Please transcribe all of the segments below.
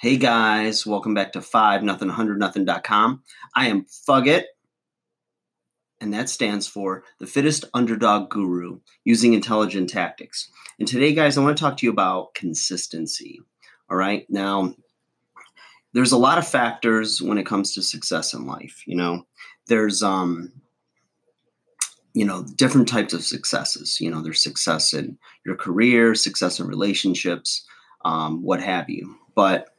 Hey guys, welcome back to 5 nothing 100 nothing.com. I am Fugit, and that stands for the fittest underdog guru using intelligent tactics. And today, guys, I want to talk to you about consistency. All right. Now, there's a lot of factors when it comes to success in life. You know, there's, um, you know, different types of successes. You know, there's success in your career, success in relationships, um, what have you. But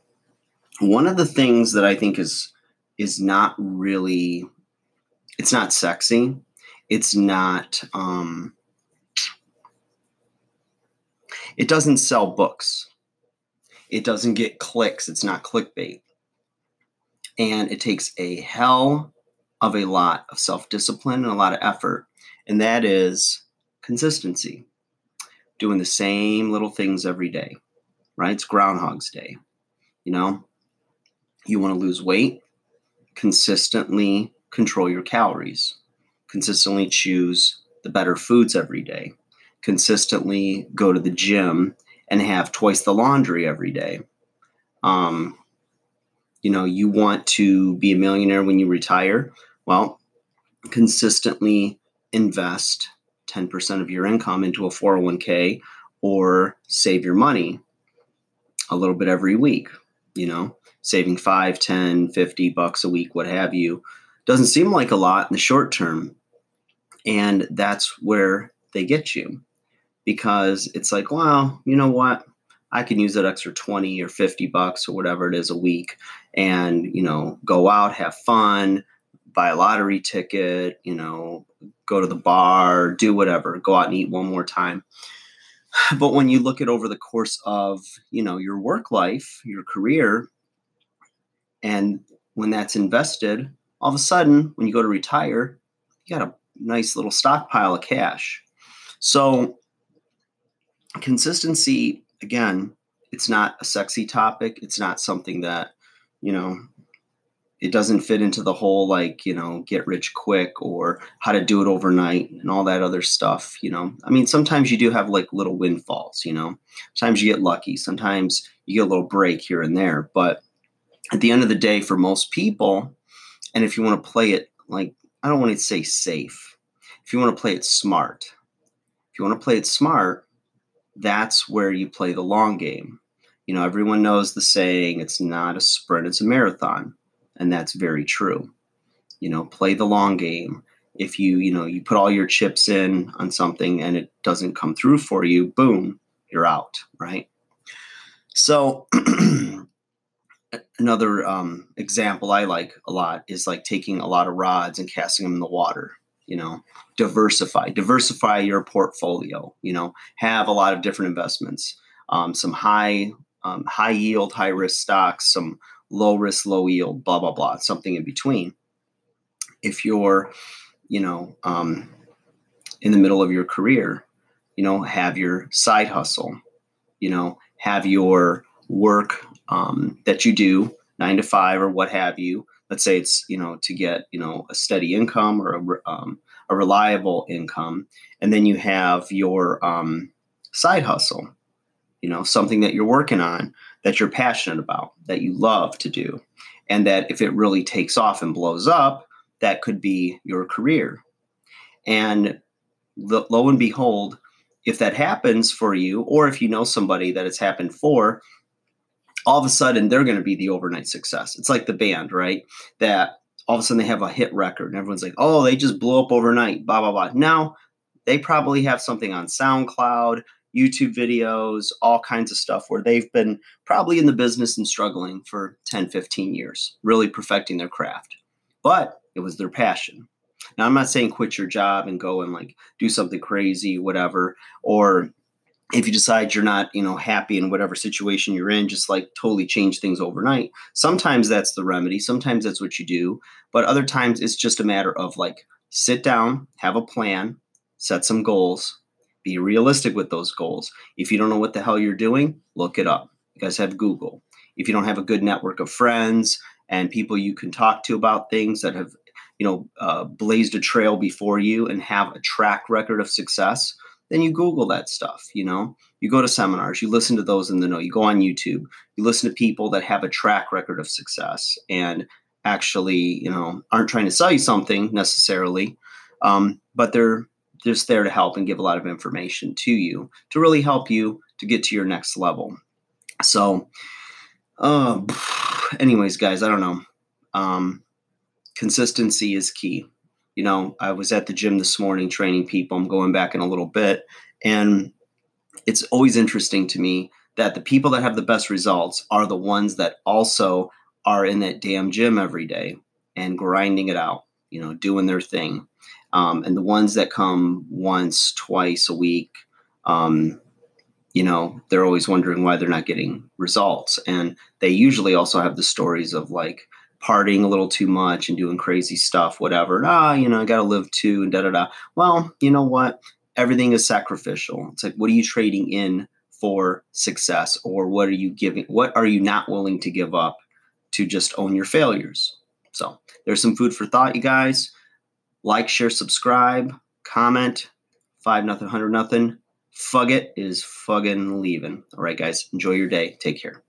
one of the things that I think is is not really it's not sexy. It's not um it doesn't sell books. It doesn't get clicks. It's not clickbait. And it takes a hell of a lot of self-discipline and a lot of effort. And that is consistency. Doing the same little things every day. Right? It's Groundhog's Day. You know, you want to lose weight, consistently control your calories, consistently choose the better foods every day, consistently go to the gym and have twice the laundry every day. Um, you know, you want to be a millionaire when you retire. Well, consistently invest 10% of your income into a 401k or save your money a little bit every week, you know saving 5 10 50 bucks a week what have you doesn't seem like a lot in the short term. And that's where they get you. Because it's like well you know what? I can use that extra 20 or 50 bucks or whatever it is a week and you know go out have fun buy a lottery ticket you know go to the bar do whatever go out and eat one more time but when you look at over the course of you know your work life your career and when that's invested, all of a sudden, when you go to retire, you got a nice little stockpile of cash. So, consistency, again, it's not a sexy topic. It's not something that, you know, it doesn't fit into the whole like, you know, get rich quick or how to do it overnight and all that other stuff, you know. I mean, sometimes you do have like little windfalls, you know. Sometimes you get lucky, sometimes you get a little break here and there, but at the end of the day, for most people, and if you want to play it like, I don't want to say safe, if you want to play it smart, if you want to play it smart, that's where you play the long game. You know, everyone knows the saying, it's not a sprint, it's a marathon. And that's very true. You know, play the long game. If you, you know, you put all your chips in on something and it doesn't come through for you, boom, you're out, right? So another um, example I like a lot is like taking a lot of rods and casting them in the water. You know, diversify, diversify your portfolio. You know, have a lot of different investments, um, some high um, high yield, high risk stocks, some low risk, low yield, blah blah blah, something in between. If you're, you know, um, in the middle of your career, you know, have your side hustle. You know, have your work um, that you do nine to five or what have you. Let's say it's you know to get you know a steady income or a, um, a reliable income, and then you have your um, side hustle. You know something that you're working on that you're passionate about that you love to do, and that if it really takes off and blows up, that could be your career. And lo and behold, if that happens for you, or if you know somebody that it's happened for, all of a sudden they're going to be the overnight success. It's like the band, right? That all of a sudden they have a hit record and everyone's like, oh, they just blew up overnight, blah, blah, blah. Now they probably have something on SoundCloud, YouTube videos, all kinds of stuff where they've been probably in the business and struggling for 10, 15 years, really perfecting their craft. But it was their passion. Now, I'm not saying quit your job and go and like do something crazy, whatever, or if you decide you're not you know happy in whatever situation you're in just like totally change things overnight sometimes that's the remedy sometimes that's what you do but other times it's just a matter of like sit down have a plan set some goals be realistic with those goals. If you don't know what the hell you're doing look it up. You guys have google. If you don't have a good network of friends and people you can talk to about things that have you know uh, blazed a trail before you and have a track record of success then you Google that stuff, you know? You go to seminars, you listen to those in the know, you go on YouTube, you listen to people that have a track record of success and actually, you know, aren't trying to sell you something necessarily, um, but they're just there to help and give a lot of information to you to really help you to get to your next level. So, uh, anyways, guys, I don't know. Um, consistency is key. You know, I was at the gym this morning training people. I'm going back in a little bit. And it's always interesting to me that the people that have the best results are the ones that also are in that damn gym every day and grinding it out, you know, doing their thing. Um, and the ones that come once, twice a week, um, you know, they're always wondering why they're not getting results. And they usually also have the stories of like, partying a little too much and doing crazy stuff, whatever. Ah, you know, I got to live too, and da da da. Well, you know what? Everything is sacrificial. It's like, what are you trading in for success, or what are you giving? What are you not willing to give up to just own your failures? So there's some food for thought, you guys. Like, share, subscribe, comment. Five nothing, hundred nothing. Fugit is fucking leaving. All right, guys. Enjoy your day. Take care.